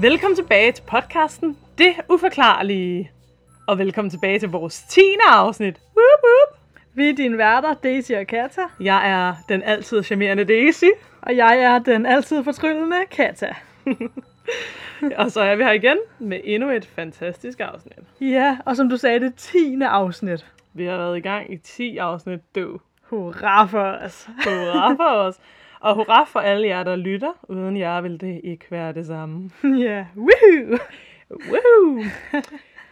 Velkommen tilbage til podcasten Det Uforklarlige. Og velkommen tilbage til vores 10. afsnit. Woop, woop. Vi er dine værter, Daisy og Kata, Jeg er den altid charmerende Daisy. og jeg er den altid fortryllende Kata. Og så er vi her igen med endnu et fantastisk afsnit. Ja, og som du sagde, det 10. afsnit. Vi har været i gang i 10 afsnit, du. Hurra for os. Hurra for os. Og hurra for alle jer, der lytter. Uden jer vil det ikke være det samme. ja, woohoo! Woohoo!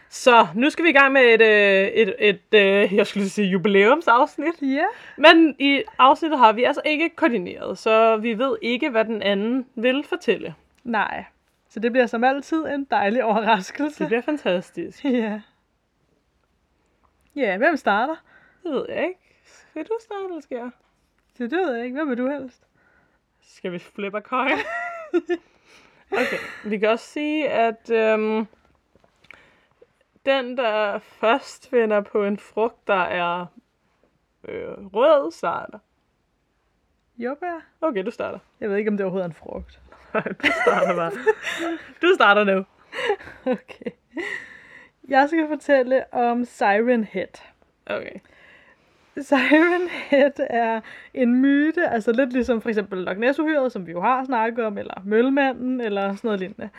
Så nu skal vi i gang med et, øh, et, et, et jeg skulle sige jubilæumsafsnit. Ja, Men i afsnittet har vi altså ikke koordineret, så vi ved ikke, hvad den anden vil fortælle. nej. Så det bliver som altid en dejlig overraskelse. Det bliver fantastisk. Ja. Ja, hvem starter? Det ved jeg ikke. Vil du starte, eller skal jeg? Det ved jeg ikke. Hvem vil du helst? Skal vi flippe coin? okay, vi kan også sige, at øhm, den, der først finder på en frugt, der er øh, rød, starter. Jordbær? Okay, du starter. Jeg ved ikke, om det overhovedet er en frugt. du starter bare. Du starter nu. Okay. Jeg skal fortælle om Siren Head. Okay. Siren Head er en myte, altså lidt ligesom for eksempel Loch ness som vi jo har snakket om, eller Mølmanden, eller sådan noget lignende.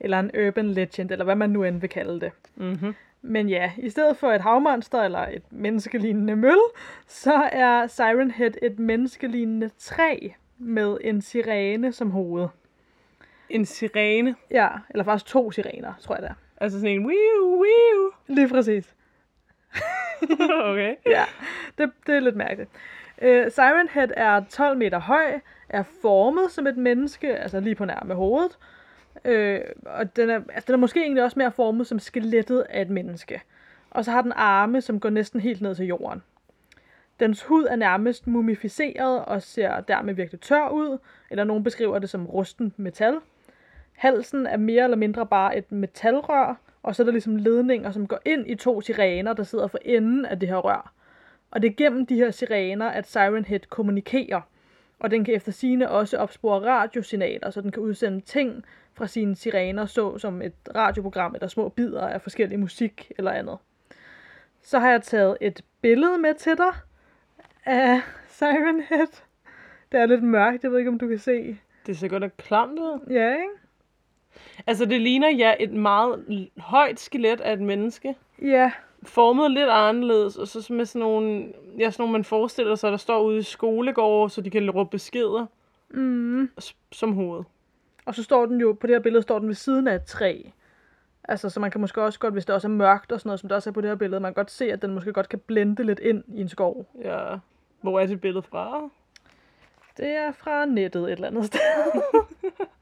Eller en urban legend, eller hvad man nu end vil kalde det. Mm-hmm. Men ja, i stedet for et havmonster eller et menneskelignende møl, så er Siren Head et menneskelignende træ med en sirene som hoved. En sirene. Ja, eller faktisk to sirener, tror jeg det er. Altså sådan en wiu, wiu. Lige præcis. okay. ja, det, det er lidt mærkeligt. Uh, Siren Head er 12 meter høj, er formet som et menneske, altså lige på nær med hovedet. Uh, og den er, altså den er måske egentlig også mere formet som skelettet af et menneske. Og så har den arme, som går næsten helt ned til jorden. Dens hud er nærmest mumificeret og ser dermed virkelig tør ud, eller nogen beskriver det som rusten metal. Halsen er mere eller mindre bare et metalrør, og så er der ligesom ledninger, som går ind i to sirener, der sidder for enden af det her rør. Og det er gennem de her sirener, at Siren Head kommunikerer. Og den kan efter sine også opspore radiosignaler, så den kan udsende ting fra sine sirener, så som et radioprogram eller små bidder af forskellig musik eller andet. Så har jeg taget et billede med til dig af Siren Head. Det er lidt mørkt, jeg ved ikke, om du kan se. Det ser godt nok klamt ud. Ja, ikke? Altså, det ligner ja et meget højt skelet af et menneske. Ja, Formet lidt anderledes, og så med sådan nogle, ja, sådan nogle, man forestiller sig, der står ude i skolegårde, så de kan råbe beskeder mm. som hoved. Og så står den jo, på det her billede står den ved siden af et træ. Altså, så man kan måske også godt, hvis det også er mørkt og sådan noget, som der også er på det her billede, man kan godt se, at den måske godt kan blende lidt ind i en skov. Ja. Hvor er det billede fra? Det er fra nettet et eller andet sted.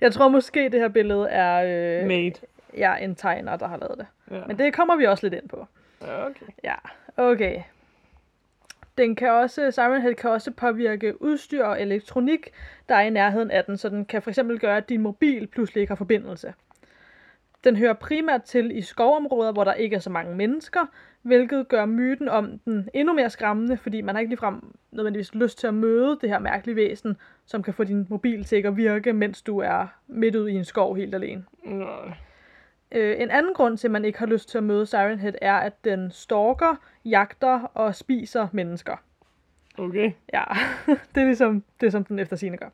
Jeg tror måske, det her billede er øh, Made. ja, en tegner, der har lavet det. Ja. Men det kommer vi også lidt ind på. ja, okay. Ja, okay. Den kan også, Siren Head kan også påvirke udstyr og elektronik, der er i nærheden af den, så den kan fx gøre, at din mobil pludselig ikke har forbindelse. Den hører primært til i skovområder, hvor der ikke er så mange mennesker, hvilket gør myten om den endnu mere skræmmende, fordi man har ikke ligefrem nødvendigvis lyst til at møde det her mærkelige væsen, som kan få din mobil til ikke at virke, mens du er midt ude i en skov helt alene. Øh, en anden grund til, at man ikke har lyst til at møde Siren Head, er, at den stalker, jagter og spiser mennesker. Okay. Ja, det er ligesom det, som den efter sine gør.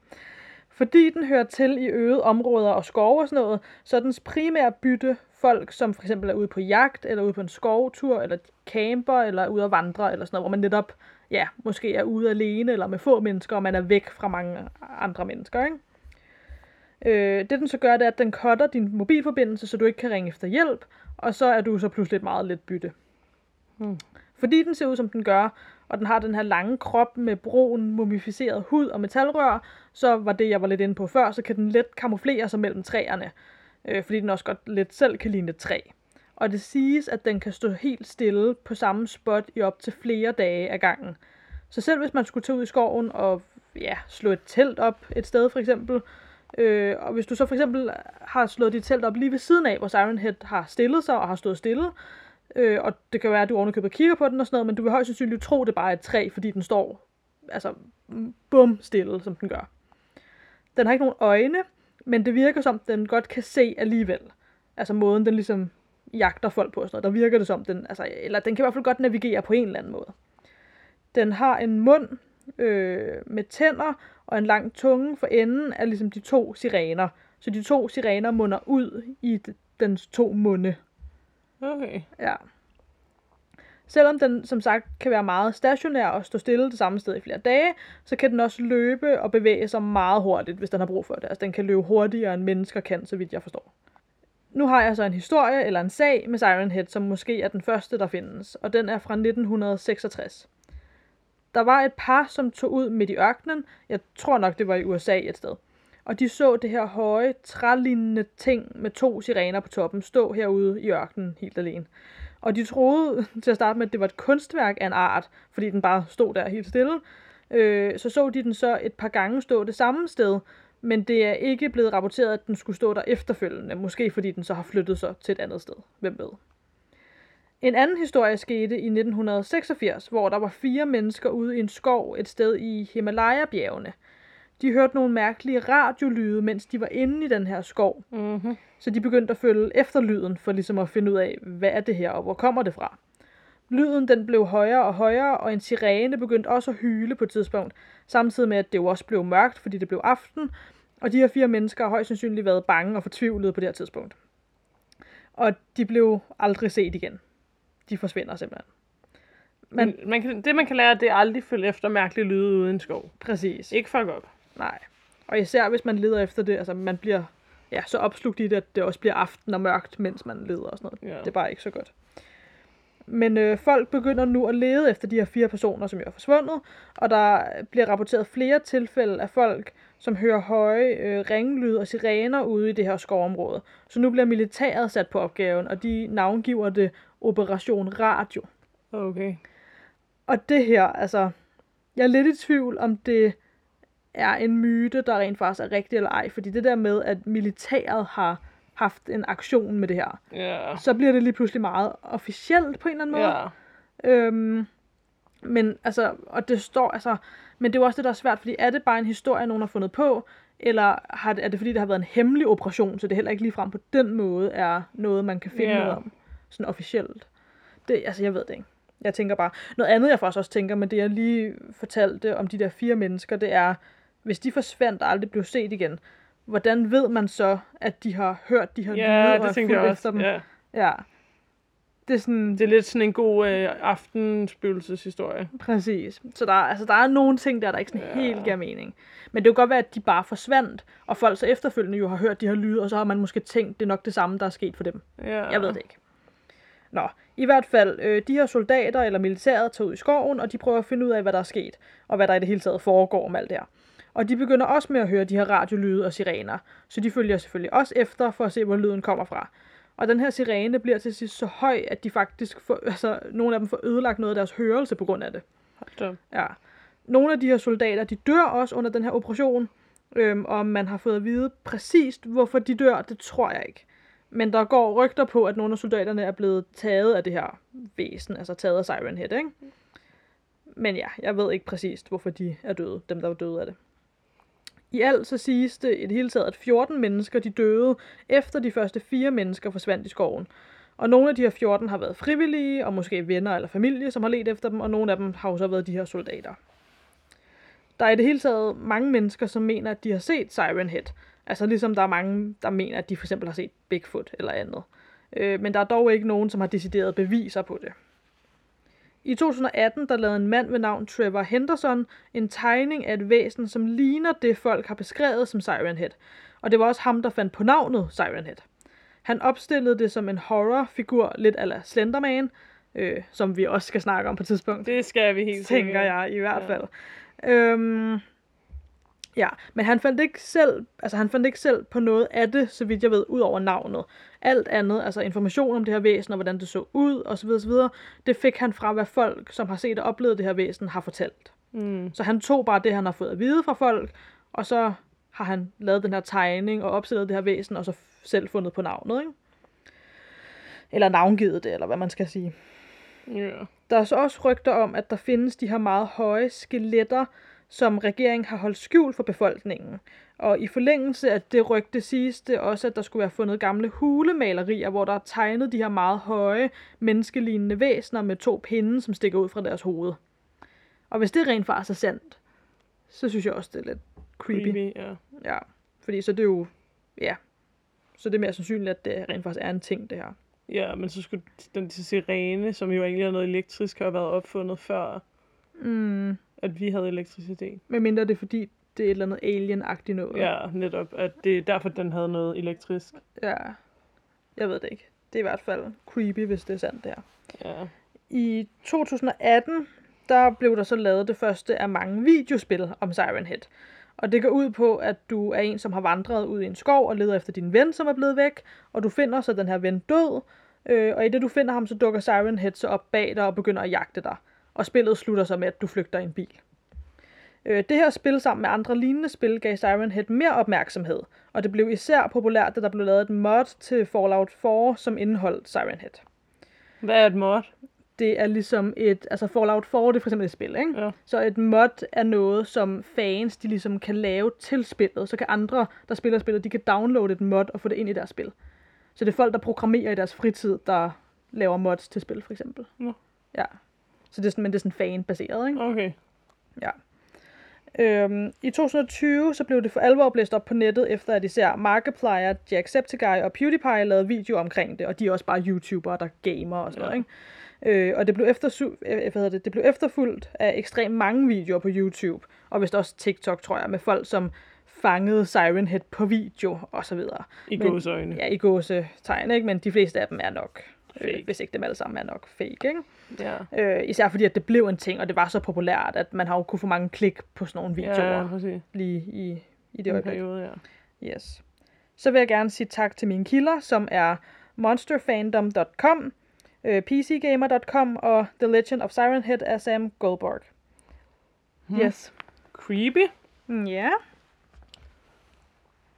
Fordi den hører til i øde områder og skove og sådan noget, så er dens primære bytte folk, som for eksempel er ude på jagt, eller ude på en skovtur, eller camper, eller er ude at vandre, eller sådan noget, hvor man netop, ja, måske er ude alene, eller med få mennesker, og man er væk fra mange andre mennesker, ikke? Øh, det den så gør, det er, at den cutter din mobilforbindelse, så du ikke kan ringe efter hjælp, og så er du så pludselig et meget let bytte. Hmm. Fordi den ser ud, som den gør, og den har den her lange krop med brun, mumificeret hud og metalrør, så var det, jeg var lidt inde på før, så kan den let kamuflere sig mellem træerne, øh, fordi den også godt lidt selv kan ligne et træ. Og det siges, at den kan stå helt stille på samme spot i op til flere dage ad gangen. Så selv hvis man skulle tage ud i skoven og ja, slå et telt op et sted for eksempel, øh, og hvis du så for eksempel har slået dit telt op lige ved siden af, hvor Siren Head har stillet sig og har stået stille, øh, og det kan være, at du ovenikøbet kigger på den og sådan noget, men du vil højst sandsynligt tro, det bare er et træ, fordi den står altså bum stille, som den gør. Den har ikke nogen øjne, Men det virker som, den godt kan se alligevel. Altså måden, den ligesom jagter folk på. og Sådan noget. Der virker det som, den, altså, eller den kan i hvert fald godt navigere på en eller anden måde. Den har en mund øh, med tænder og en lang tunge for enden af ligesom de to sirener. Så de to sirener munder ud i dens to munde. Okay. Ja. Selvom den som sagt kan være meget stationær og stå stille det samme sted i flere dage, så kan den også løbe og bevæge sig meget hurtigt, hvis den har brug for det. Altså den kan løbe hurtigere end mennesker kan, så vidt jeg forstår. Nu har jeg så en historie eller en sag med Siren Head, som måske er den første, der findes, og den er fra 1966. Der var et par, som tog ud midt i ørkenen. Jeg tror nok, det var i USA et sted. Og de så det her høje, trælignende ting med to sirener på toppen stå herude i ørkenen helt alene. Og de troede til at starte med, at det var et kunstværk af en art, fordi den bare stod der helt stille. Øh, så så de den så et par gange stå det samme sted, men det er ikke blevet rapporteret, at den skulle stå der efterfølgende. Måske fordi den så har flyttet sig til et andet sted. Hvem ved? En anden historie skete i 1986, hvor der var fire mennesker ude i en skov et sted i Himalaya-bjergene. De hørte nogle mærkelige radiolyde, mens de var inde i den her skov. Mm-hmm. Så de begyndte at følge efter lyden, for ligesom at finde ud af, hvad er det her, og hvor kommer det fra. Lyden den blev højere og højere, og en sirene begyndte også at hyle på et tidspunkt, samtidig med, at det jo også blev mørkt, fordi det blev aften, og de her fire mennesker har højst sandsynligt været bange og fortvivlede på det her tidspunkt. Og de blev aldrig set igen. De forsvinder simpelthen. Men Men man kan, det, man kan lære, det er aldrig følge efter mærkelige lyde uden en skov. præcis. Ikke fuck op. Nej. Og især hvis man leder efter det, altså man bliver ja, så opslugt i det, at det også bliver aften og mørkt, mens man leder og sådan noget. Ja. Det er bare ikke så godt. Men øh, folk begynder nu at lede efter de her fire personer, som jo er forsvundet, og der bliver rapporteret flere tilfælde af folk, som hører høje øh, ringlyd og sirener ude i det her skovområde. Så nu bliver militæret sat på opgaven, og de navngiver det Operation Radio. Okay. Og det her, altså, jeg er lidt i tvivl, om det er en myte, der rent faktisk er rigtig eller ej. Fordi det der med, at militæret har haft en aktion med det her, Ja. så bliver det lige pludselig meget officielt på en eller anden måde. Ja. Øhm, men altså, og det står, altså, men det er jo også det, der er svært, fordi er det bare en historie, nogen har fundet på, eller har det, er det fordi, det har været en hemmelig operation, så det heller ikke ligefrem på den måde er noget, man kan finde Ja. noget om, sådan officielt. Det, altså, jeg ved det ikke. Jeg tænker bare, noget andet, jeg faktisk også tænker, men det jeg lige fortalte om de der fire mennesker, det er, hvis de forsvandt og aldrig blev set igen, hvordan ved man så, at de har hørt de her lyde Ja, og er det tænkte fulgt jeg også. dem? Ja. ja. Det er sådan, Det er lidt sådan en god øh, aftenspøgelseshistorie. Præcis. Så der, er- altså, der er nogle ting der, der ikke sådan ja. helt giver mening. Men det kan godt være, at de bare forsvandt, og folk så efterfølgende jo har hørt de her lyde, og så har man måske tænkt, det er nok det samme, der er sket for dem. Ja. Jeg ved det ikke. Nå, i hvert fald, øh, de her soldater eller militæret tager ud i skoven, og de prøver at finde ud af, hvad der er sket, og hvad der i det hele taget foregår om alt det her. Og de begynder også med at høre de her radiolyde og sirener, så de følger selvfølgelig også efter for at se, hvor lyden kommer fra. Og den her sirene bliver til sidst så høj, at de faktisk får, altså, nogle af dem får ødelagt noget af deres hørelse på grund af det. Hold. Ja. Nogle af de her soldater, de dør også under den her operation. Øhm, og man har fået at vide præcist, hvorfor de dør, det tror jeg ikke. Men der går rygter på, at nogle af soldaterne er blevet taget af det her væsen, altså taget af Siren Head, ikke? Men ja, jeg ved ikke præcist, hvorfor de er døde, dem der var døde af det. I alt så siges det i det hele taget, at 14 mennesker de døde, efter de første fire mennesker forsvandt i skoven. Og nogle af de her 14 har været frivillige, og måske venner eller familie, som har let efter dem, og nogle af dem har jo så været de her soldater. Der er i det hele taget mange mennesker, som mener, at de har set Siren Head. Altså ligesom der er mange, der mener, at de for eksempel har set Bigfoot eller andet. Øh, men der er dog ikke nogen, som har decideret beviser på det. I 2018 der lavede en mand ved navn Trevor Henderson en tegning af et væsen, som ligner det, folk har beskrevet som Siren Head. Og det var også ham, der fandt på navnet Siren Head. Han opstillede det som en horrorfigur, lidt ala Slenderman, øh, som vi også skal snakke om på et tidspunkt Det skal vi helt tænker sikkert. jeg i hvert Ja. fald. Øhm, ja, men han fandt ikke selv, altså han fandt ikke selv på noget af det, så vidt jeg ved, ud over navnet. Alt andet, altså information om det her væsen, og hvordan det så ud, osv. osv., det fik han fra, hvad folk, som har set og oplevet det her væsen, har fortalt. Mm. Så han tog bare det, han har fået at vide fra folk, og så har han lavet den her tegning og opstillet det her væsen, og så selv fundet på navnet, ikke? Eller navngivet det, eller hvad man skal sige. Ja. Der er så også rygter om, at der findes de her meget høje skeletter, som regeringen har holdt skjult for befolkningen. Og i forlængelse af det rygte siges det også, at der skulle være fundet gamle hulemalerier, hvor der er tegnet de her meget høje, menneskelignende væsener med to pinde, som stikker ud fra deres hoved. Og hvis det rent faktisk er sandt, så synes jeg også, det er lidt creepy. Creepy, ja. Ja, fordi så er det jo, ja, så er det mere sandsynligt, at det rent faktisk er en ting, det her. Ja, men så skulle den til sirene, som jo egentlig er noget elektrisk, have været opfundet før, Mm, at vi havde elektricitet. men mindre det er fordi, det er et eller andet alien-agtigt noget. Ja, netop. At det er derfor, den havde noget elektrisk. ja. Jeg ved det ikke. Det er i hvert fald creepy, hvis det er sandt, det her. Ja. I 2018, der blev der så lavet det første af mange videospil om Siren Head. Og det går ud på, at du er en, som har vandret ud i en skov og leder efter din ven, som er blevet væk, og du finder så den her ven død, øh, og i det du finder ham, så dukker Siren Head så op bag dig og begynder at jagte dig. Og spillet slutter så med, at du flygter i en bil. Øh, det her spil sammen med andre lignende spil gav Siren Head mere opmærksomhed, og det blev især populært, da der blev lavet et mod til Fallout 4, som indeholdt Siren Head Hvad er et mod? det er ligesom et, altså Fallout 4, det er for eksempel et spil, ikke? Ja. Så et mod er noget, som fans, de ligesom kan lave til spillet. Så kan andre, der spiller spillet, de kan downloade et mod og få det ind i deres spil. Så det er folk, der programmerer i deres fritid, der laver mods til spil, for eksempel. Nå. Ja. Så det er sådan, men det er sådan fan-baseret, ikke? Okay. Ja. Øhm, I 2020 så blev det for alvor blæst op på nettet, efter at især Markiplier, Jacksepticeye og PewDiePie lavede video omkring det, og de er også bare YouTubere, der gamer og sådan Ja. noget, ikke? Øh, og det blev, eftersu- hvad hedder det, det blev efterfulgt af ekstremt mange videoer på YouTube, og vist også TikTok, tror jeg, med folk, som fangede Siren Head på video og så videre. I gåseøjne. Ja, i gåsetegn, ikke? Men de fleste af dem er nok, øh, Fake. hvis ikke dem alle sammen er nok fake, ikke? Ja. Øh, især fordi, at det blev en ting, og det var så populært, at man har jo kunne få mange klik på sådan nogle videoer Ja, præcis. lige i, i det øjeblik. periode, ja. Yes. Så vil jeg gerne sige tak til mine kilder, som er monsterfandom.com, øh, pcgamer.com og The Legend of Siren Head af Sam Goldberg. Hmm. Yes. Creepy. Mm, Ja.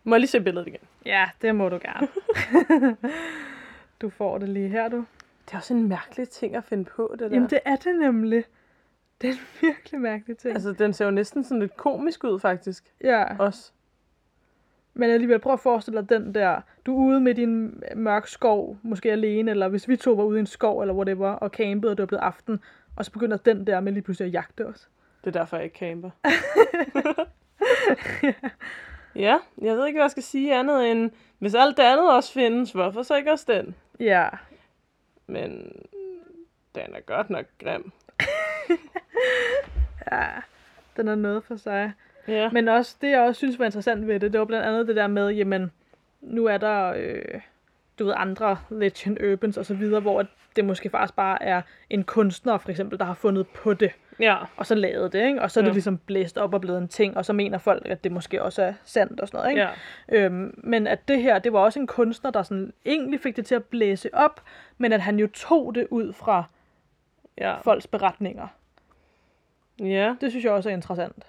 Må jeg lige se billedet igen? Ja, det må du gerne. du får det lige her, du. Det er også en mærkelig ting at finde på, det der. Jamen, det er det nemlig. Det er en virkelig mærkelig ting. Altså, den ser jo næsten sådan lidt komisk ud, faktisk. ja. Også. Men alligevel, prøv at forestille dig den der, du er ude midt i en mørk skov, måske alene, eller hvis vi to var ude i en skov, eller whatever, og campede, og det var blevet aften, og så begynder den der med lige pludselig at jagte os. Det er derfor, jeg ikke camper. ja, jeg ved ikke, hvad jeg skal sige andet end, hvis alt det andet også findes, hvorfor så ikke også den? Ja, Men den er godt nok grim. ja, den er noget for sig. Ja, Men også, det jeg også synes var interessant ved det, det var blandt andet det der med, jamen, nu er der, øh, du ved, andre legend urbans og så videre, hvor det måske faktisk bare er en kunstner, for eksempel, der har fundet på det. Ja, og så lavet det, ikke? Og så er det Ja. ligesom blæst op og blevet en ting, og så mener folk, at det måske også er sandt og sådan noget, ikke? ja. Øhm, men at det her, det var også en kunstner, der sådan egentlig fik det til at blæse op, men at han jo tog det ud fra ja. folks beretninger. Ja, Det synes jeg også er interessant.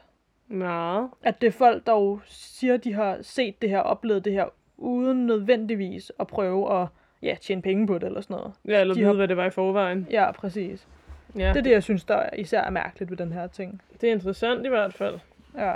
meget. At det er folk, der jo siger, de har set det her, oplevet det her, uden nødvendigvis at prøve at ja, tjene penge på det eller sådan noget. Ja, eller De vide, har- hvad det var i forvejen. Ja, præcis. Ja, Det er det, jeg synes, der især er mærkeligt ved den her ting. det er interessant i hvert fald. Ja.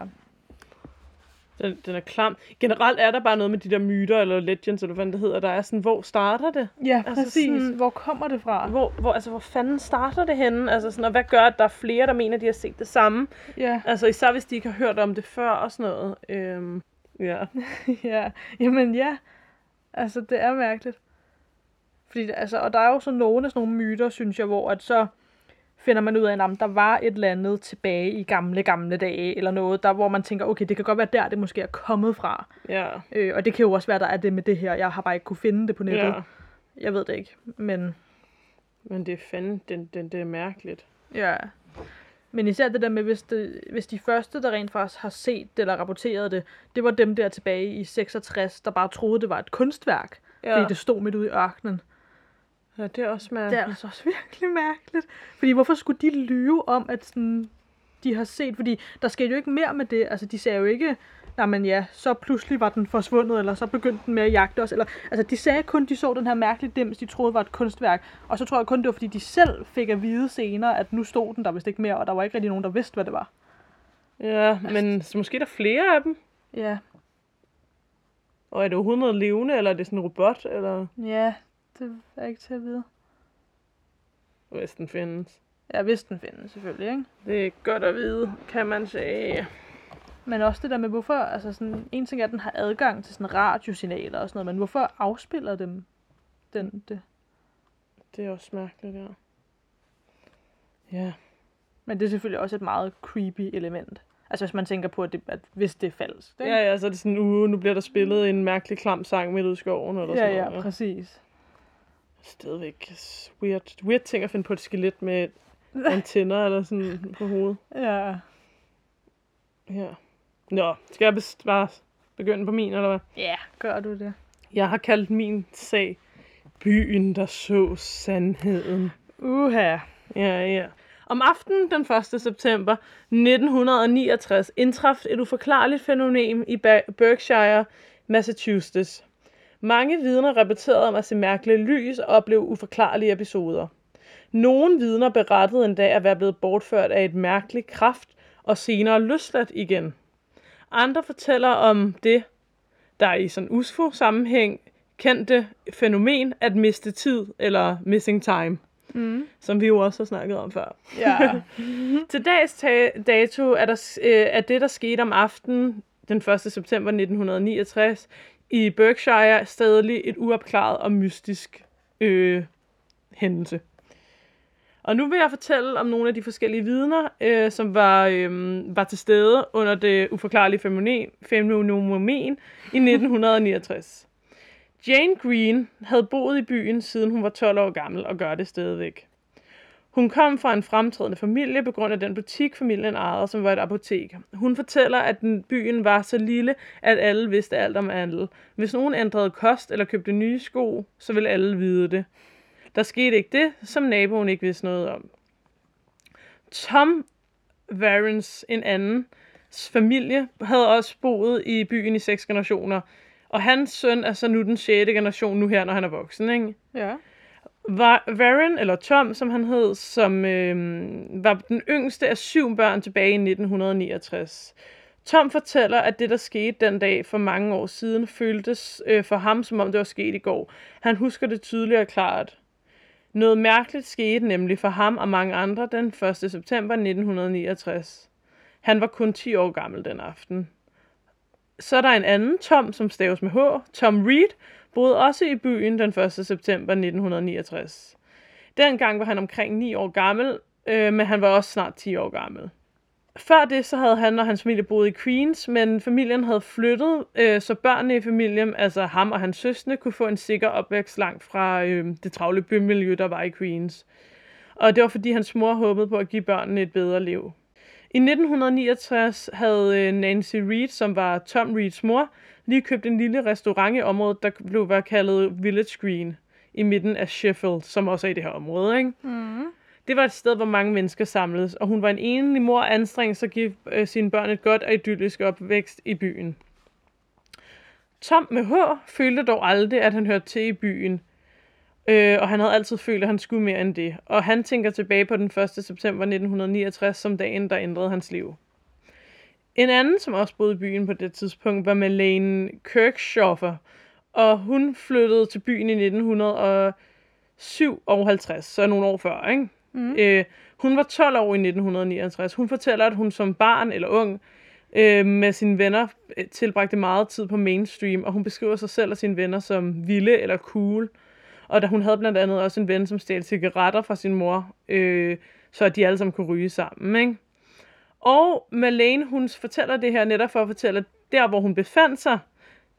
Den, den er klam. Generelt er der bare noget med de der myter, eller legends, eller hvad det hedder, der er sådan, hvor starter det? Ja, Altså præcis. sådan- Sådan... Hvor kommer det fra? Hvor, hvor, altså, hvor fanden starter det henne? Altså, sådan, og hvad gør, at der er flere, der mener, de har set det samme? Ja. Altså, især hvis de ikke har hørt om det før og sådan noget. Øhm, ja. ja, jamen ja. Altså, det er mærkeligt. Fordi, altså, og der er jo så nogle af sådan nogle myter, synes jeg, hvor at så finder man ud af, at der var et eller andet tilbage i gamle, gamle dage, eller noget, der, hvor man tænker, okay, det kan godt være der, det måske er kommet fra. Ja. Øh, og det kan jo også være, der er det med det her. Jeg har bare ikke kunne finde det på nettet. ja. Jeg ved det ikke, men Men det er fandme, den, den, det er mærkeligt. ja. Men især det der med, hvis, det, hvis de første, der rent faktisk har set det eller rapporteret det, det var dem der tilbage i 66, der bare troede, det var et kunstværk, Ja, fordi det stod midt ude i ørkenen. Ja det er også Det er mærkeligt. altså også virkelig mærkeligt. Fordi hvorfor skulle de lyve om, at sådan, de har set? Fordi der skete jo ikke mere med det. Altså, de sagde jo ikke, nej men ja, så pludselig var den forsvundet, eller så begyndte den med at jagte os. Eller, altså, de sagde kun, de så den her mærkelige dims, de troede var et kunstværk. Og så tror jeg kun, det var, fordi de selv fik at vide senere, at nu stod den der vist ikke mere, og der var ikke rigtig nogen, der vidste, hvad det var. Ja, men så måske er der flere af dem. Ja, Og er det overhovedet noget levende, eller er det sådan en robot, eller Ja, det er ikke til at vide. hvis den findes? Ja, hvis den findes selvfølgelig, ikke? Det er godt at vide, kan man sige. Men også det der med, hvorfor, altså sådan, en ting er, at den har adgang til sådan radiosignaler og sådan noget, men hvorfor afspiller dem den det? Det er også mærkeligt, ja. Ja, Men det er selvfølgelig også et meget creepy element. Altså hvis man tænker på, at, det, at hvis det er falsk. Ikke? ja, ja, så er det sådan, uh, nu bliver der spillet en mærkelig klam sang midt ude i skoven, eller ja, sådan ja, noget. præcis. Stadigvæk weird, weird ting at finde på et skelet med antenner eller sådan på hovedet. Ja. Ja. Nå, skal jeg bes- bare begynde på min, eller hvad? Ja, gør du det. Jeg har kaldt min sag Byen, der så sandheden. Uha. Ja, ja. Om aftenen den 1. september 1969 indtraf et uforklarligt fænomen i Berkshire, Massachusetts. Mange vidner rapporterede om at se mærkelige lys og opleve uforklarlige episoder. Nogle vidner berettede en dag at være blevet bortført af et mærkeligt kraft og senere løsladt igen. Andre fortæller om det, der i sådan USFO-sammenhæng kendte fænomen at miste tid eller missing time, Mm. som vi jo også har snakket om før. Ja. Til dags dato er, der, øh, er det, der skete om aftenen den 1. september 1969 i Berkshire stadig et uopklaret og mystisk øh, hændelse. Og nu vil jeg fortælle om nogle af de forskellige vidner, øh, som var, øh, var til stede under det uforklarlige fænomen, fænomen i 1969. Jane Green havde boet i byen, siden hun var 12 år gammel, og gør det stadigvæk. Hun kom fra en fremtrædende familie på grund af den butik, familien ejede, som var et apotek. Hun fortæller, at den byen var så lille, at alle vidste alt om alle. Hvis nogen ændrede kost eller købte nye sko, så ville alle vide det. Der skete ikke det, som naboen ikke vidste noget om. Tom Varens, en anden familie, havde også boet i byen i seks generationer. Og hans søn er så nu den sjette generation nu her, når han er voksen, ikke? ja var Varen, eller Tom, som han hed, som øh, var den yngste af syv børn tilbage i 1969. Tom fortæller, at det, der skete den dag for mange år siden, føltes øh, for ham, som om det var sket i går. Han husker det tydeligt og klart. Noget mærkeligt skete nemlig for ham og mange andre den 1. september 1969. Han var kun 10 år gammel den aften. Så er der en anden Tom, som staves med H, Tom Reed, boede også i byen den 1. september 1969. Dengang var han omkring 9 år gammel, øh, men han var også snart 10 år gammel. Før det så havde han og hans familie boet i Queens, men familien havde flyttet, øh, så børnene i familien, altså ham og hans søstre, kunne få en sikker opvækst langt fra øh, det travle bymiljø, der var i Queens. Og det var fordi hans mor håbede på at give børnene et bedre liv. I 1969 havde øh, Nancy Reed, som var Tom Reeds mor, lige købt en lille restaurant i området, der blev var kaldet Village Green i midten af Sheffield, som også er i det her område. Ikke? Mm. Det var et sted, hvor mange mennesker samledes, og hun var en enlig mor anstrengt sig at give øh, sine børn et godt og idyllisk opvækst i byen. Tom med H følte dog aldrig, at han hørte til i byen, øh, og han havde altid følt, at han skulle mere end det. Og han tænker tilbage på den 1. september 1969 som dagen, der ændrede hans liv. En anden, som også boede i byen på det tidspunkt, var Malene Kirkschoffer, og hun flyttede til byen i 1957, så nogle år før, ikke? Mm. Øh, hun var 12 år i 1969. Hun fortæller, at hun som barn eller ung øh, med sine venner øh, tilbragte meget tid på mainstream, og hun beskriver sig selv og sine venner som vilde eller cool. Og da hun havde blandt andet også en ven, som stjal cigaretter fra sin mor, øh, så at de alle sammen kunne ryge sammen. Ikke? Og Malene, hun fortæller det her netop for at fortælle, at der, hvor hun befandt sig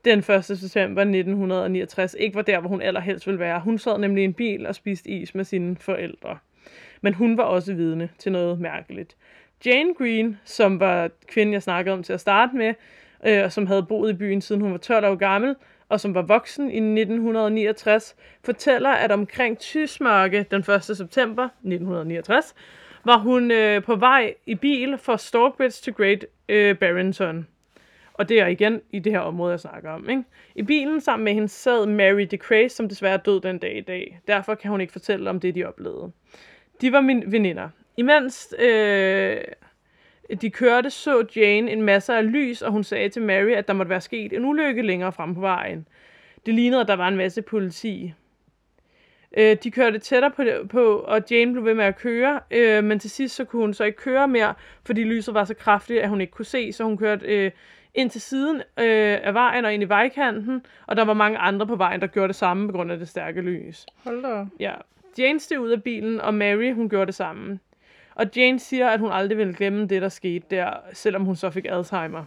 den 1. september 1969, ikke var der, hvor hun allerhelst ville være. Hun sad nemlig i en bil og spiste is med sine forældre. Men hun var også vidne til noget mærkeligt. Jane Green, som var kvinden, jeg snakkede om til at starte med, øh, og som havde boet i byen siden hun var 12 år gammel, og som var voksen i 1969, fortæller, at omkring Tysmørke den 1. september 1969, var hun øh, på vej i bil fra Stockbridge til Great øh, Barrington. Og det er igen i det her område, jeg snakker om. Ikke? I bilen sammen med hende sad Mary DeCray, som desværre er død den dag i dag. Derfor kan hun ikke fortælle om det, de oplevede. De var mine veninder. Imens øh, De kørte, så Jane en masse af lys, og hun sagde til Mary, at der måtte være sket en ulykke længere frem på vejen. Det lignede, at der var en masse politi. Øh, de kørte tættere på, på, og Jane blev ved med at køre, øh, men til sidst så kunne hun så ikke køre mere, fordi lyset var så kraftigt, at hun ikke kunne se, så hun kørte øh, ind til siden øh, af vejen og ind i vejkanten, og der var mange andre på vejen, der gjorde det samme på grund af det stærke lys. Hold da. Ja. Jane steg ud af bilen, og Mary, hun gjorde det samme. Og Jane siger, at hun aldrig ville glemme det, der skete der, selvom hun så fik Alzheimer.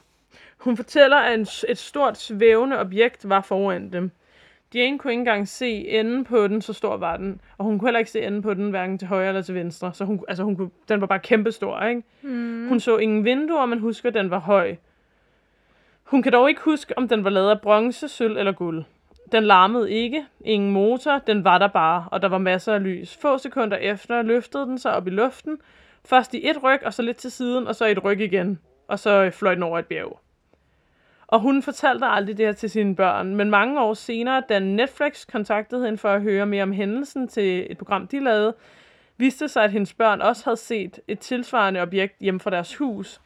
Hun fortæller, at en, et stort svævende objekt var foran dem. Jane kunne ikke engang se enden på den, så stor var den. Og hun kunne heller ikke se enden på den, hverken til højre eller til venstre. Så hun, altså hun kunne, den var bare kæmpestor, ikke? Mm. Hun så ingen vinduer, men husker, at den var høj. Hun kan dog ikke huske, om den var lavet af bronze, sølv eller guld. Den larmede ikke, ingen motor, den var der bare, og der var masser af lys. Få sekunder efter løftede den sig op i luften, først i et ryg, og så lidt til siden, og så et ryg igen, og så fløj den over et bjerg. Og hun fortalte aldrig det her til sine børn, men mange år senere, da Netflix kontaktede hende for at høre mere om hændelsen til et program, de lavede, viste sig, at hendes børn også havde set et tilsvarende objekt hjemme fra deres hus.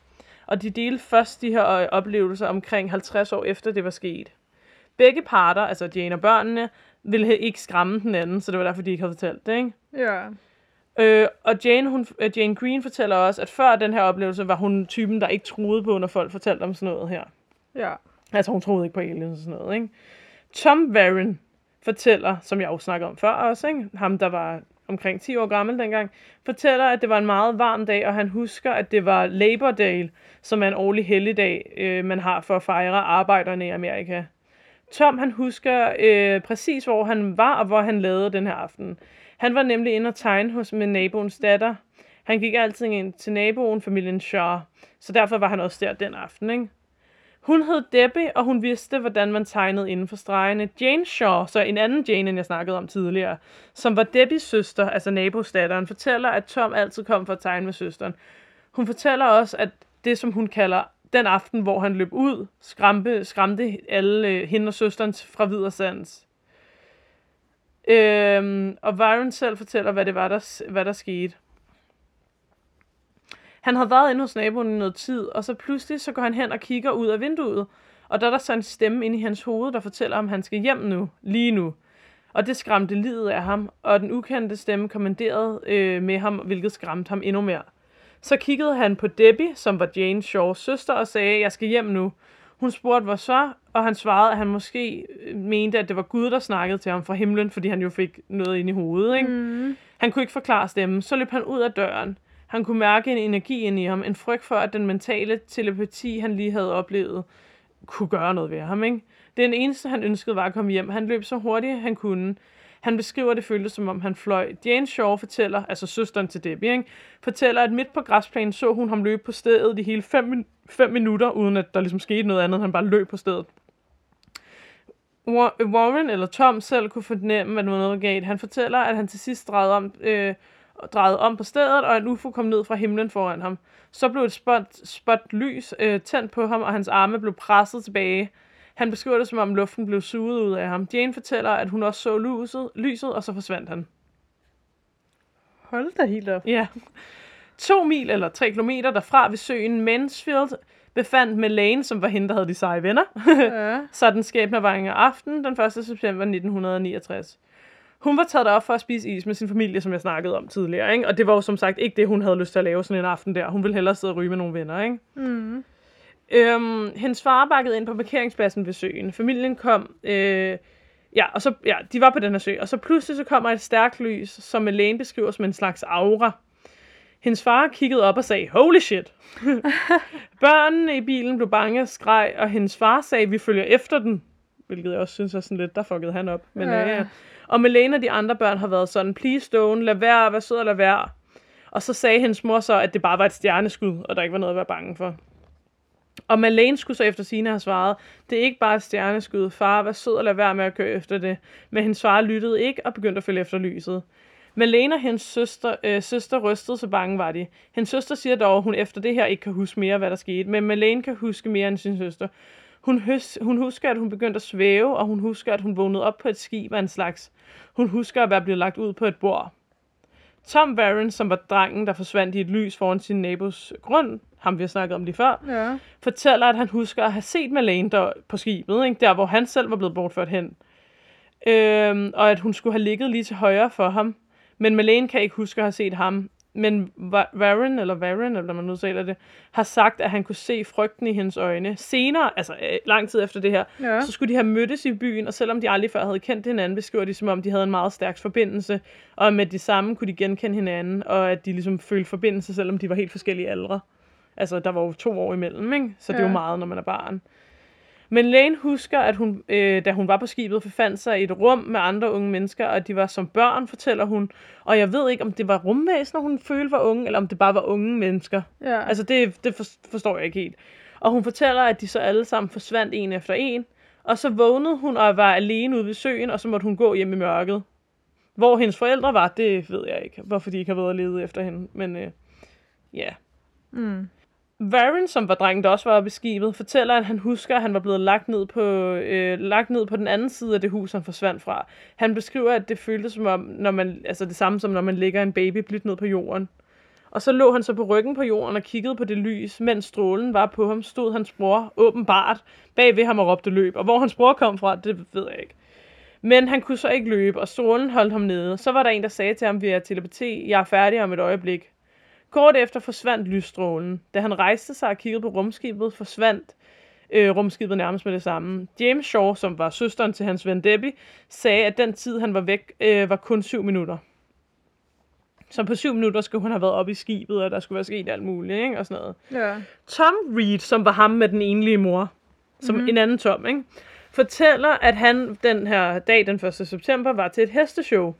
Og de delte først de her oplevelser omkring 50 år efter det var sket. Begge parter, altså Jane og børnene, ville ikke skræmme den anden, så det var derfor, de ikke havde fortalt det, ikke? Ja. Øh, og Jane, hun, øh, Jane Green fortæller også, at før den her oplevelse var hun typen, der ikke troede på, når folk fortalte om sådan noget her. Ja. Altså, hun troede ikke på aliens og sådan noget, ikke? Tom Warren fortæller, som jeg også snakkede om før også, ikke? ham der var omkring 10 år gammel dengang, fortæller, at det var en meget varm dag, og han husker, at det var Labor Day, som er en årlig helligdag, øh, man har for at fejre arbejderne i Amerika. Tom, han husker øh, præcis, hvor han var, og hvor han lavede den her aften. Han var nemlig inde og tegne hos med naboens datter. Han gik altid ind til naboen, familien Shaw, så derfor var han også der den aften, ikke? Hun hed Debbie, og hun vidste, hvordan man tegnede inden for stregene. Jane Shaw, så en anden Jane, end jeg snakkede om tidligere, som var Debbies søster, altså nabostatteren, fortæller, at Tom altid kom for at tegne med søsteren. Hun fortæller også, at det, som hun kalder den aften, hvor han løb ud, skræmte, skræmte alle øh, hende og søsteren fra videre sands. Øhm, og Byron selv fortæller, hvad det var, der, hvad der skete. Han havde været inde hos naboen i noget tid, og så pludselig så går han hen og kigger ud af vinduet, og der er der så en stemme inde i hans hoved, der fortæller, om han skal hjem nu, lige nu. Og det skræmte livet af ham, og den ukendte stemme kommanderede øh, med ham, hvilket skræmte ham endnu mere. Så kiggede han på Debbie, som var Jane Shaws søster, og sagde, jeg skal hjem nu. Hun spurgte, hvor så, og han svarede, at han måske øh, mente, at det var Gud, der snakkede til ham fra himlen, fordi han jo fik noget ind i hovedet. Ikke? Mm. Han kunne ikke forklare stemmen. Så løb han ud af døren. Han kunne mærke en energi ind i ham, en frygt for, at den mentale telepati, han lige havde oplevet, kunne gøre noget ved ham. Ikke? Det eneste, han ønskede, var at komme hjem. Han løb så hurtigt, han kunne. Han beskriver, at det føltes, som om han fløj. Jane Shaw fortæller, altså søsteren til Debbie, ikke? fortæller, at midt på græsplænen så hun ham løbe på stedet de hele fem, fem minutter, uden at der ligesom skete noget andet. Han bare løb på stedet. Warren eller Tom selv kunne fornemme, at noget galt. Han fortæller, at han til sidst drejede om, øh, drejede om på stedet, og en UFO kom ned fra himlen foran ham. Så blev et spot, spot lys øh, tændt på ham, og hans arme blev presset tilbage. Han beskriver det, som om luften blev suget ud af ham. Jane fortæller, at hun også så lyset, lyset og så forsvandt han. Hold da helt op. Ja. To mil eller tre kilometer derfra ved søen Mansfield befandt Melaine, som var hende, der havde de seje venner. Ja. så den skæbne var en aften den 1. september 1969. Hun var taget op for at spise is med sin familie, som jeg snakkede om tidligere. Ikke? Og det var jo som sagt ikke det, hun havde lyst til at lave sådan en aften der. Hun ville hellere sidde og ryge med nogle venner. Ikke? Mm. Øhm, hendes far bakkede ind på parkeringspladsen ved søen. Familien kom... Øh, ja, og så, ja, de var på den her sø. Og så pludselig så kommer et stærkt lys, som Elaine beskriver som en slags aura. Hendes far kiggede op og sagde, holy shit. Børnene i bilen blev bange og skreg, og hendes far sagde, vi følger efter den. Hvilket jeg også synes er sådan lidt, der fuckede han op. Men, ja. Øh. Og Melena og de andre børn har været sådan, please don't, lad være, vær sød og lad være. Og så sagde hendes mor så, at det bare var et stjerneskud, og der ikke var noget at være bange for. Og Malene skulle så efter sine have svaret, det er ikke bare et stjerneskud, far, vær sød og lad være med at køre efter det. Men hendes far lyttede ikke og begyndte at følge efter lyset. Malene og hendes søster, øh, søster rystede, så bange var de. Hendes søster siger dog, at hun efter det her ikke kan huske mere, hvad der skete, men Malene kan huske mere end sin søster. Hun, høs, hun husker, at hun begyndte at svæve, og hun husker, at hun vågnede op på et skib af en slags. Hun husker at være blevet lagt ud på et bord. Tom Warren, som var drengen, der forsvandt i et lys foran sin nabos grund, ham vi har snakket om lige før, Ja. fortæller, at han husker at have set Malane der på skibet, ikke? der hvor han selv var blevet bortført hen. Øhm, og at hun skulle have ligget lige til højre for ham. Men Malane kan ikke huske at have set ham. Men Varen, eller Varen, eller man udtaler det, har sagt, at han kunne se frygten i hendes øjne. Senere, altså øh, lang tid efter det her, Ja. så skulle de have mødtes i byen, og selvom de aldrig før havde kendt hinanden, beskriver de som om, de havde en meget stærk forbindelse, og med de samme kunne de genkende hinanden, og at de ligesom følte forbindelse, selvom de var helt forskellige aldre. Altså, der var jo to år imellem, ikke? Så det er Ja. jo meget, når man er barn. Men Lane husker, at hun, øh, da hun var på skibet, befandt sig i et rum med andre unge mennesker, og de var som børn, fortæller hun. Og jeg ved ikke, om det var rumvæsener, hun følte var unge, eller om det bare var unge mennesker. Ja. Altså, det, det for- forstår jeg ikke helt. Og hun fortæller, at de så alle sammen forsvandt en efter en. Og så vågnede hun og var alene ude ved søen, og så måtte hun gå hjem i mørket. Hvor hendes forældre var, det ved jeg ikke. Hvorfor de ikke har været og lede efter hende. Men øh, ja. Mm. Varen, som var drengen, der også var oppe i skibet, fortæller, at han husker, at han var blevet lagt ned, på, øh, lagt ned på den anden side af det hus, han forsvandt fra. Han beskriver, at det føltes som om, når man, altså det samme som når man lægger en baby blidt ned på jorden. Og så lå han så på ryggen på jorden og kiggede på det lys, mens strålen var på ham, stod hans bror åbenbart bag ved ham og råbte løb. Og hvor hans bror kom fra, det ved jeg ikke. Men han kunne så ikke løbe, og strålen holdt ham nede. Så var der en, der sagde til ham via telepati, jeg er færdig om et øjeblik. Kort efter forsvandt lysstrålen. Da han rejste sig og kiggede på rumskibet, forsvandt øh, rumskibet nærmest med det samme. James Shaw, som var søsteren til hans ven Debbie, sagde, at den tid, han var væk, øh, var kun syv minutter. Så på syv minutter skulle han have været oppe i skibet, og der skulle være sket alt muligt, ikke? Og sådan noget. Ja. Tom Reed, som var ham med den enlige mor, som mm-hmm. en anden Tom, ikke? fortæller, at han den her dag, den 1. september, var til et hesteshow.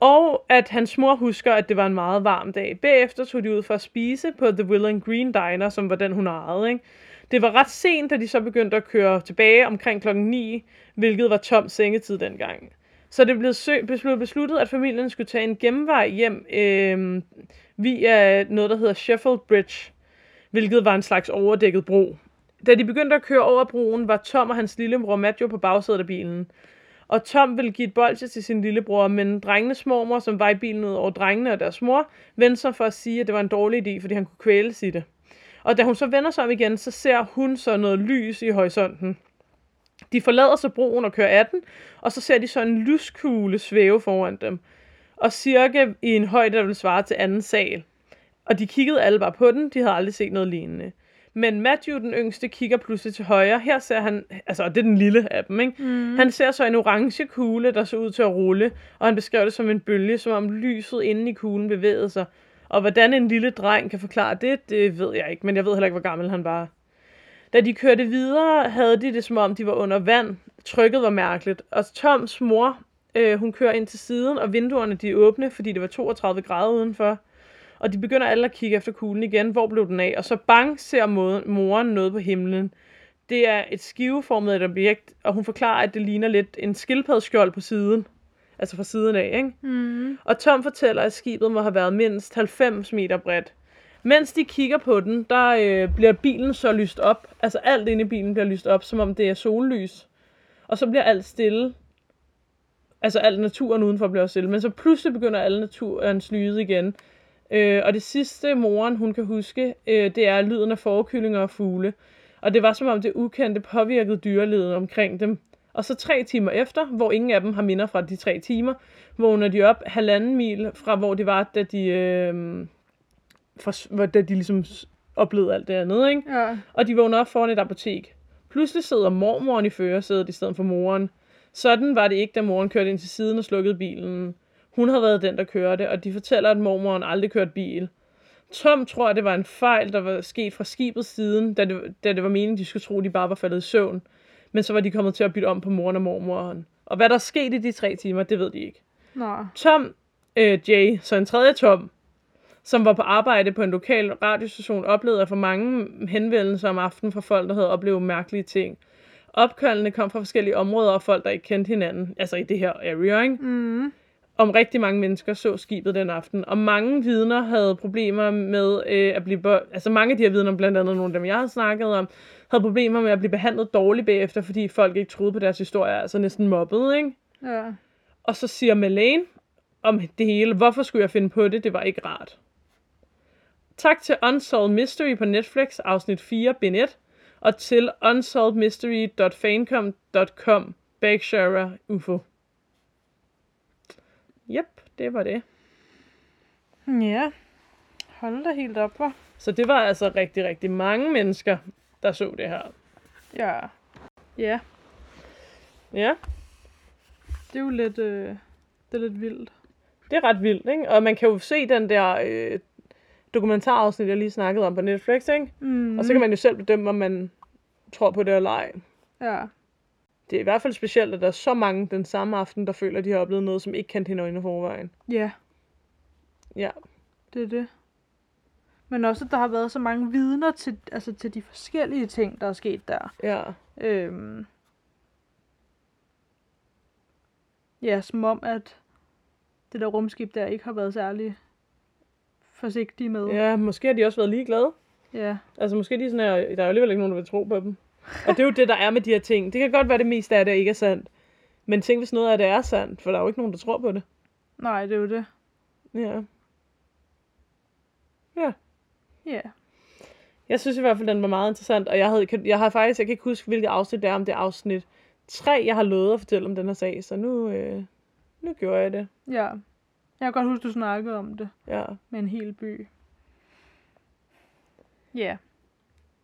Og at hans mor husker, at det var en meget varm dag. Bagefter tog de ud for at spise på The Will and Green Diner, som var den, hun ejede. Ikke? Det var ret sent, da de så begyndte at køre tilbage omkring klokken 9, hvilket var Toms sengetid dengang. Så det blev, sø- besluttet, at familien skulle tage en genvej hjem øh, via noget, der hedder Sheffield Bridge, hvilket var en slags overdækket bro. Da de begyndte at køre over broen, var Tom og hans lillebror Matt på bagsædet af bilen. Og Tom ville give et bolsje til sin lillebror, men drengenes mormor, som var i bilen ud over drengene og deres mor, vendte sig for at sige, at det var en dårlig idé, fordi han kunne kvæles i det. Og da hun så vender sig om igen, så ser hun så noget lys i horisonten. De forlader så broen og kører 18, og så ser de så en lyskugle svæve foran dem. Og cirka i en højde, der vil svare til anden sal. Og de kiggede alle bare på den, de havde aldrig set noget lignende. Men Matthew, den yngste, kigger pludselig til højre. Her ser han, altså det er den lille af dem, ikke? Mm. Han ser så en orange kugle, der så ud til at rulle, og han beskrev det som en bølge, som om lyset inde i kuglen bevægede sig. Og hvordan en lille dreng kan forklare det, det ved jeg ikke, men jeg ved heller ikke, hvor gammel han var. Da de kørte videre, havde de det som om, de var under vand. Trykket var mærkeligt. Og Toms mor, øh, hun kører ind til siden, og vinduerne de er åbne, fordi det var 32 grader udenfor. Og de begynder alle at kigge efter kuglen igen. Hvor blev den af? Og så bang ser moren noget på himlen. Det er et skiveformet et objekt, og hun forklarer, at det ligner lidt en skildpaddeskjold på siden. Altså fra siden af, ikke? Mm. Og Tom fortæller, at skibet må have været mindst 90 meter bredt. Mens de kigger på den, der øh, bliver bilen så lyst op. Altså alt inde i bilen bliver lyst op, som om det er sollys. Og så bliver alt stille. Altså al naturen udenfor bliver stille. Men så pludselig begynder alle naturens lyde igen. Øh, og det sidste, moren hun kan huske, øh, det er lyden af forkyllinger og fugle. Og det var som om det ukendte påvirkede dyrelivet omkring dem. Og så tre timer efter, hvor ingen af dem har minder fra de tre timer, vågner de op halvanden mil fra, hvor de var, da de, øh, for, da de ligesom oplevede alt det andet. Ikke? Ja. Og de vågner op foran et apotek. Pludselig sidder mormoren i førersædet i stedet for moren. Sådan var det ikke, da moren kørte ind til siden og slukkede bilen. Hun havde været den, der kørte, og de fortæller, at mormoren aldrig kørte bil. Tom tror, at det var en fejl, der var sket fra skibets siden, da det, da det var meningen, de skulle tro, at de bare var faldet i søvn. Men så var de kommet til at bytte om på moren og mormoren. Og hvad der skete i de tre timer, det ved de ikke. Nå. Tom øh, Jay, så en tredje Tom, som var på arbejde på en lokal radiostation, oplevede at få mange henvendelser om aftenen fra folk, der havde oplevet mærkelige ting. Opkaldene kom fra forskellige områder og folk, der ikke kendte hinanden, altså i det her area, ikke? Mm. Om rigtig mange mennesker så skibet den aften, og mange vidner havde problemer med øh, at blive, be- altså mange af de her vidner, blandt andet nogle af dem, jeg har snakket om, havde problemer med at blive behandlet dårligt bagefter, fordi folk ikke troede på deres historie, altså næsten mobbet, ikke? Ja. Og så siger Malane om det hele, hvorfor skulle jeg finde på det, det var ikke rart. Tak til Unsolved Mystery på Netflix, afsnit 4, bind 1, og til unsolvedmystery.fancom.com, Bagshara UFO. Yep, det var det. Ja. Hold da helt op, var. Så det var altså rigtig, rigtig mange mennesker, der så det her. Ja. Ja, Ja, det er jo lidt, øh, det er lidt vildt. det er ret vildt, ikke? Og man kan jo se den der øh, dokumentarafsnit, jeg lige snakkede om på Netflix, ikke? Mm. Og så kan man jo selv bedømme, om man tror på det eller ej. Ja. Det er i hvert fald specielt, at der er så mange den samme aften, der føler, at de har oplevet noget, som ikke kendte hinanden i forvejen. Ja, Ja, det er det. Men også, at der har været så mange vidner til, altså, til de forskellige ting, der er sket der. ja. Øhm. Ja, som om, at det der rumskib der ikke har været særlig forsigtige med. Ja, måske har de også været ligeglade. Ja. Altså måske de sådan her, der er jo alligevel ikke nogen, der vil tro på dem. Og det er jo det, der er med de her ting. Det kan godt være, det meste af det ikke er sandt. Men tænk, hvis noget af det er sandt, for der er jo ikke nogen, der tror på det. Nej, det er jo det. Ja. Ja. Ja. Jeg synes i hvert fald, den var meget interessant, og jeg, havde, jeg har faktisk, jeg kan ikke huske, hvilket afsnit det er, om det er afsnit 3, jeg har lovet at fortælle om den her sag, så nu, øh, nu gjorde jeg det. Ja. Jeg kan godt huske, du snakkede om det Ja. med en hel by. Ja.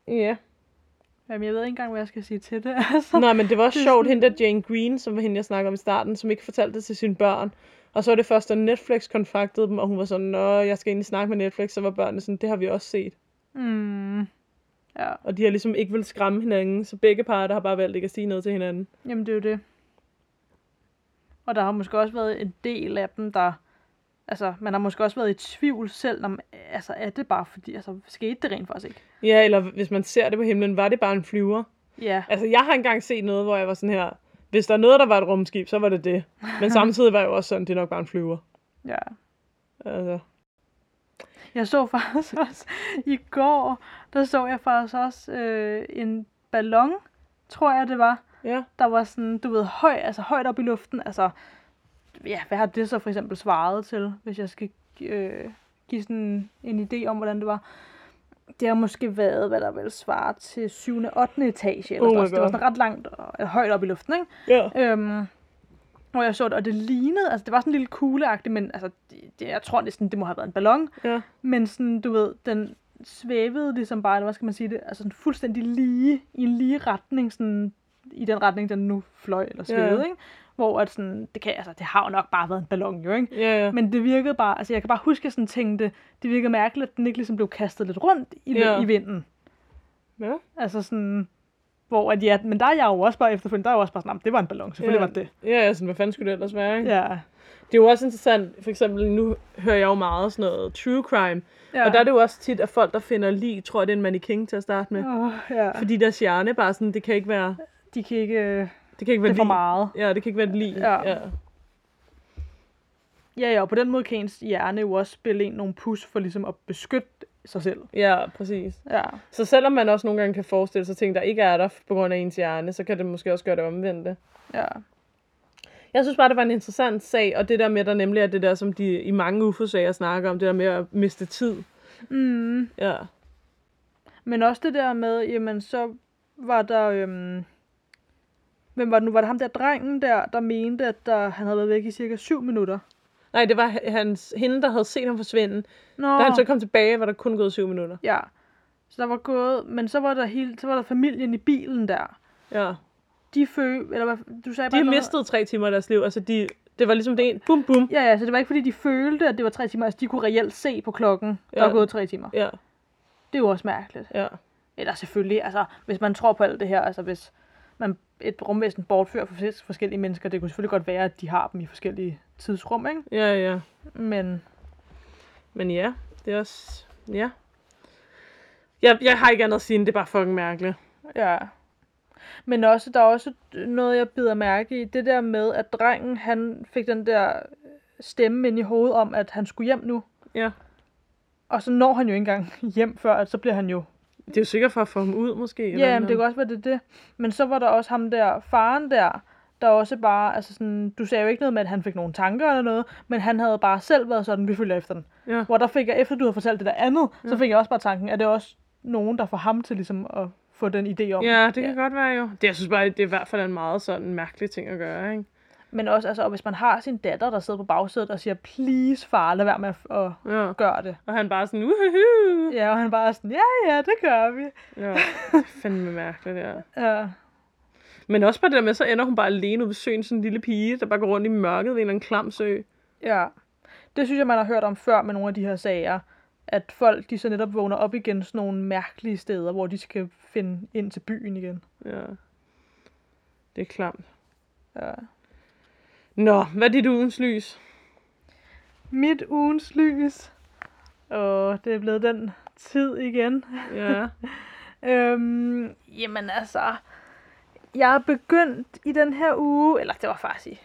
Ja. Jamen, jeg ved ikke engang, hvad jeg skal sige til det. Altså. Nej, men det var også Det sjovt, hende der Jane Green, som var hende, jeg snakkede om i starten, som ikke fortalte det til sine børn. Og så var det først, da Netflix kontaktede dem, og hun var sådan, Nå, jeg skal egentlig snakke med Netflix, så var børnene sådan, det har vi også set. Mm. Ja. Og de har ligesom ikke vil skræmme hinanden, så begge parter har bare valgt ikke at sige noget til hinanden. Jamen, det er jo det. Og der har måske også været en del af dem, der... Altså, man har måske også været i tvivl selv om, altså, er det bare fordi, altså, skete det rent faktisk ikke? Ja, eller hvis man ser det på himlen, var det bare en flyver? Ja, Altså, jeg har engang set noget, hvor jeg var sådan her, hvis der er noget, der var et rumskib, så var det det. Men samtidig var jeg jo også sådan, det er nok bare en flyver. ja. Altså, Jeg så faktisk også i går, der så jeg faktisk også øh, en ballon, tror jeg det var, ja. der var sådan, du ved, høj, altså højt op i luften. Altså, ja, hvad har det så for eksempel svaret til, hvis jeg skal øh, give sådan en idé om, hvordan det var? Det har måske været, hvad der vel svarer til 7. og 8. etage. Eller Oh det var sådan ret langt og højt op i luften, ikke? Ja. Øhm, hvor jeg så det, og det lignede, altså det var sådan en lille kugleagtigt, men altså, det, det, jeg tror næsten, det må have været en ballon. Ja. Men sådan, du ved, den svævede ligesom bare, eller hvad skal man sige det, altså sådan fuldstændig lige, i en lige retning, sådan i den retning, den nu fløj eller Ja. svævede, ikke? Hvor at sådan, det, kan, altså, det har jo nok bare været en ballon, jo, ikke? Ja. Men det virkede bare, altså jeg kan bare huske, at jeg sådan tænkte, det virkede mærkeligt, at den ikke ligesom blev kastet lidt rundt i, Ja. i vinden. ja. Altså sådan, hvor at ja, men der er jeg jo også bare efterfølgende, der er jeg jo også bare sådan, "Nå, det var en ballon, selvfølgelig ja. var det det. Ja, ja, sådan, hvad fanden skulle det ellers være, ikke? Ja. Det er jo også interessant, for eksempel, nu hører jeg jo meget sådan noget true crime, ja. og der er det jo også tit, at folk, der finder lig, tror, det er en mannequin til at starte med. Åh, ja. Fordi deres hjerne bare sådan, det kan ikke være, De kan ikke, øh, det kan ikke det være er for meget. Ja, det kan ikke være et lig. Ja. ja. Ja, ja, og på den måde kan ens hjerne jo også spille en nogle pus for ligesom at beskytte sig selv. Ja, præcis. Ja. Så selvom man også nogle gange kan forestille sig ting, der ikke er der på grund af ens hjerne, så kan det måske også gøre det omvendte. Ja. Jeg synes bare, det var en interessant sag, og det der med, der nemlig er det der, som de i mange UFO-sager snakker om, det der med at miste tid. Mm. Ja. Men også det der med, jamen så var der, øhm, hvem var det nu? Var det ham der drengen der, der mente, at der, han havde været væk i cirka 7 minutter? Nej, det var hans, hende, der havde set ham forsvinde. Nå, Da han så kom tilbage, var der kun gået syv minutter. ja. Så der var gået, men så var der hele, så var der familien i bilen der. Ja. De fø, eller hvad, du sagde De bare har mistet tre timer af deres liv. Altså, de, det var ligesom det en, bum, bum. Ja, ja, så det var ikke fordi, de følte, at det var tre timer. Altså, de kunne reelt se på klokken, der Ja. var gået tre timer. Ja, Det er jo også mærkeligt. ja. Eller selvfølgelig, altså, hvis man tror på alt det her, altså hvis man et rumvæsen bortfører for fors- forskellige mennesker, det kunne selvfølgelig godt være, at de har dem i forskellige tidsrum, ikke? Ja, ja. Men Men ja, det er også... Ja. Jeg, jeg har ikke andet at sige, end det er bare fucking mærkeligt. ja. Men også, der er også noget, jeg bider mærke i. Det der med, at drengen, han fik den der stemme ind i hovedet om, at han skulle hjem nu. Ja. Og så når han jo ikke engang hjem før, at så bliver han jo Det er jo sikkert for at få ham ud, måske. eller Ja, men det kan også være det, er det. Men så var der også ham der, faren der, der er også bare, altså sådan, du sagde jo ikke noget med, at han fik nogle tanker eller noget, men han havde bare selv været sådan, vi følger efter den. Ja. Hvor der fik jeg, efter du havde fortalt det der andet, ja. så Ja. fik jeg også bare tanken, at det er også nogen, der får ham til ligesom at få den idé om. Ja, det kan godt være jo. Det, jeg synes bare, det er i hvert fald en meget sådan mærkelig ting at gøre, ikke? Men også, altså, og hvis man har sin datter, der sidder på bagsædet og siger, please far, lad være med at, at Ja. gøre det. Og han bare sådan, uhuhu. Ja, og han bare sådan, ja, ja, det gør vi. Ja, fandme mærkeligt, ja. Ja, Men også bare det der med, så ender hun bare alene ude ved søen, sådan en lille pige, der bare går rundt i mørket ved en eller anden klam sø. ja. Det synes jeg, man har hørt om før med nogle af de her sager. At folk, de så netop vågner op igen sådan nogle mærkelige steder, hvor de skal finde ind til byen igen. Ja. Det er klamt. Ja. Nå, hvad er dit ugens lys? Mit ugens lys. Og det er blevet den tid igen. Ja. Øhm, jamen altså, jeg er begyndt i den her uge, eller det var faktisk i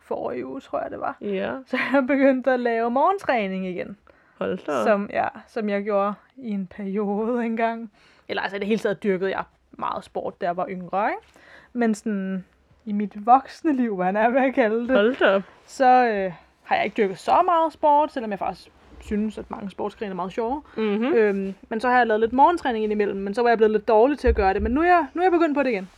forrige uge, tror jeg det var. ja. Så jeg er begyndt at lave morgentræning igen. Hold da. Som, ja, som jeg gjorde i en periode engang. Eller altså i det hele taget dyrkede jeg meget sport, da jeg var yngre, ikke? Men sådan i mit voksne liv, hvad han er at kalde det, Hold da så øh, har jeg ikke dyrket så meget sport, selvom jeg faktisk synes, at mange sportsgrene er meget sjove. Mm-hmm. Øhm, men så har jeg lavet lidt morgentræning indimellem, men så var jeg blevet lidt dårlig til at gøre det. Men nu er jeg, nu er jeg begyndt på det igen.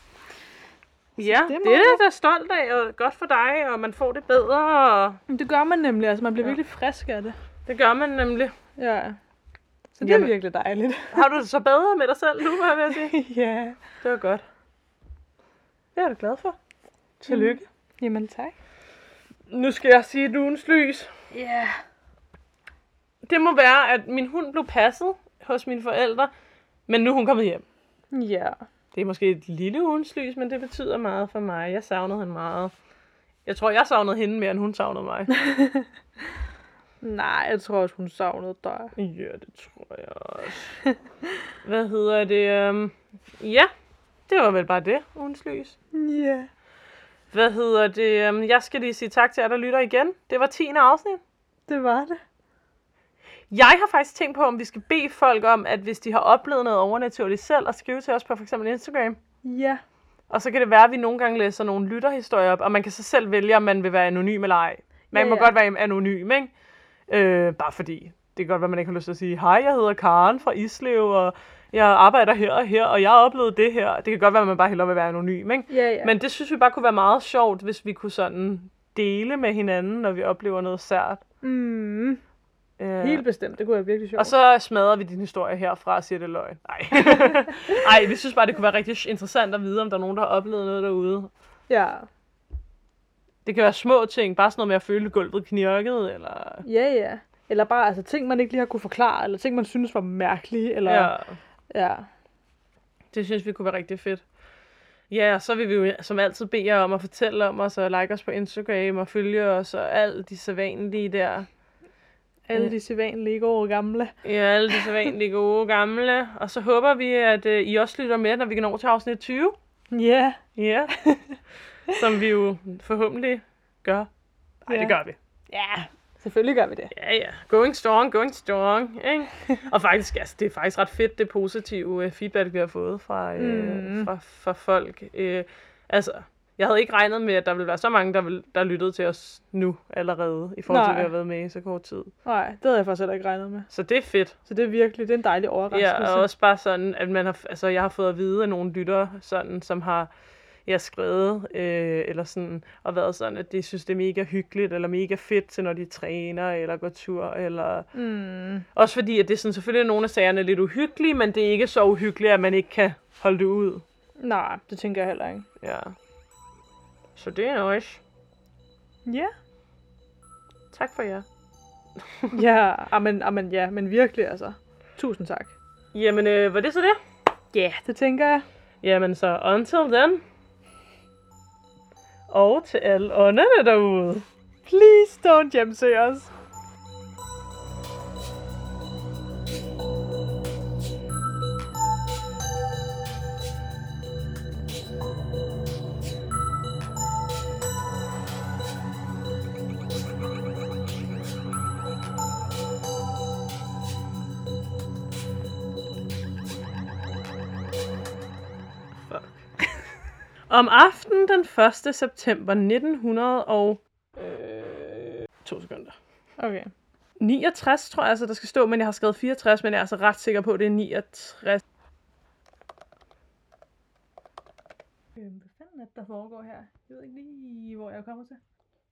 Ja, det er det, er jeg da stolt af, og godt for dig, og man får det bedre, og Det gør man nemlig, altså man bliver Ja. virkelig frisk af det. det gør man nemlig. Ja. Så det Jamen. er virkelig dejligt. Har du det så bedre med dig selv nu, hvad vil jeg sige? ja. Det var godt. Det er jeg da glad for. Tillykke. Jamen tak. Nu skal jeg sige et ugens lys. Ja. Yeah. Det må være, at min hund blev passet hos mine forældre, men nu er hun kommet hjem. Ja. Det er måske et lille ugens lys, men det betyder meget for mig. Jeg savnede hende meget. Jeg tror, jeg savnede hende mere, end hun savnede mig. Nej, jeg tror også, hun savnede dig. ja, det tror jeg også. Hvad hedder det? Um... Ja, det var vel bare det, ugens lys. Ja. Hvad hedder det? Um... Jeg skal lige sige tak til jer, der lytter igen. Det var 10. afsnit. Det var det. Jeg har faktisk tænkt på, om vi skal bede folk om, at hvis de har oplevet noget overnaturligt selv, at skrive til os på f.eks. Instagram. Ja. Og så kan det være, at vi nogle gange læser nogle lytterhistorier op, og man kan så selv vælge, om man vil være anonym eller ej. Man Ja, må ja. godt være anonym, ikke? Øh, bare fordi. Det kan godt være, man ikke har lyst til at sige, hej, jeg hedder Karen fra Islev, og jeg arbejder her og her, og jeg har oplevet det her. Det kan godt være, at man bare hellere vil være anonym, ikke? Ja, ja. Men det synes vi bare kunne være meget sjovt, hvis vi kunne sådan dele med hinanden, når vi oplever noget sært. Mm, Øh, helt bestemt. Det kunne være virkelig sjovt. og så smadrer vi din historie herfra og siger, det løgn. Nej. Ej, vi synes bare, det kunne være rigtig interessant at vide, om der er nogen, der har oplevet noget derude. Ja. Det kan være små ting, bare sådan noget med at føle gulvet knirket, eller... Ja, ja. Eller bare altså, ting, man ikke lige har kunne forklare, eller ting, man synes var mærkelige, eller... Ja, ja. det synes vi kunne være rigtig fedt. Ja, og så vil vi jo som altid bede jer om at fortælle om os, og like os på Instagram, og følge os, og alt de sædvanlige der. Alle de sædvanlige gode gamle. Ja, alle de sædvanlige gode gamle. Og så håber vi, at uh, I også lytter med, når vi når til afsnit 20. Ja. Ja. Som vi jo forhåbentlig gør. Nej, Ja. det gør vi. Ja, selvfølgelig gør vi det. Ja, ja. Going strong, going strong. Ikke? og faktisk, altså, det er faktisk ret fedt, det positive øh, feedback, vi har fået fra, øh, Mm. fra, fra folk. Øh, altså, jeg havde ikke regnet med, at der ville være så mange, der, vil, der lyttede til os nu allerede, i forhold til, at vi har været med i så kort tid. Nej, det havde jeg faktisk heller ikke regnet med. Så det er fedt. Så det er virkelig, det er en dejlig overraskelse. Ja, og også bare sådan, at man har, altså, jeg har fået at vide af nogle lytter, sådan, som har jeg skrevet, øh, eller sådan, og været sådan, at de synes, det er mega hyggeligt, eller mega fedt til, når de træner, eller går tur, eller... Mm, Også fordi, at det er sådan, selvfølgelig er nogle af sagerne lidt uhyggelige, men det er ikke så uhyggeligt, at man ikke kan holde det ud. nej, det tænker jeg heller ikke. Ja. Så det er nice. Ja. Tak for jer. Ja, amen, amen, ja, men virkelig altså. Tusind tak. Jamen, øh, var det så det? Ja, yeah, det tænker jeg. Jamen så, until then. Og til alle ånderne derude. Please don't hjemsøge os. Om aftenen den 1. september 1900 og... Øh, to sekunder. Okay. 69, tror jeg altså, der skal stå, men jeg har skrevet 64, men jeg er altså ret sikker på, at det er 69. Øh, hvad fanden er der foregår her? Jeg ved ikke lige, hvor jeg kommer til.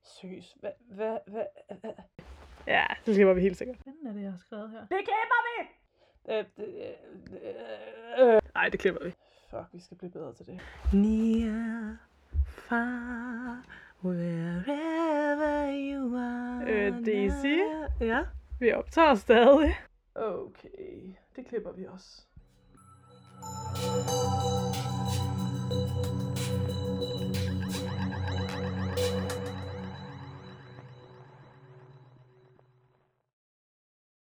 Seriøst, hvad, hvad, hvad, hvad? Ja, det slipper vi helt sikkert. Hvad er det, jeg har skrevet her? Det klipper vi! Øh, øh, øh, Nej, det klipper vi. Fuck, vi skal blive bedre til det. Near, far, wherever you are. Øh, Daisy? Ja? Vi optager stadig. Okay, det klipper vi også.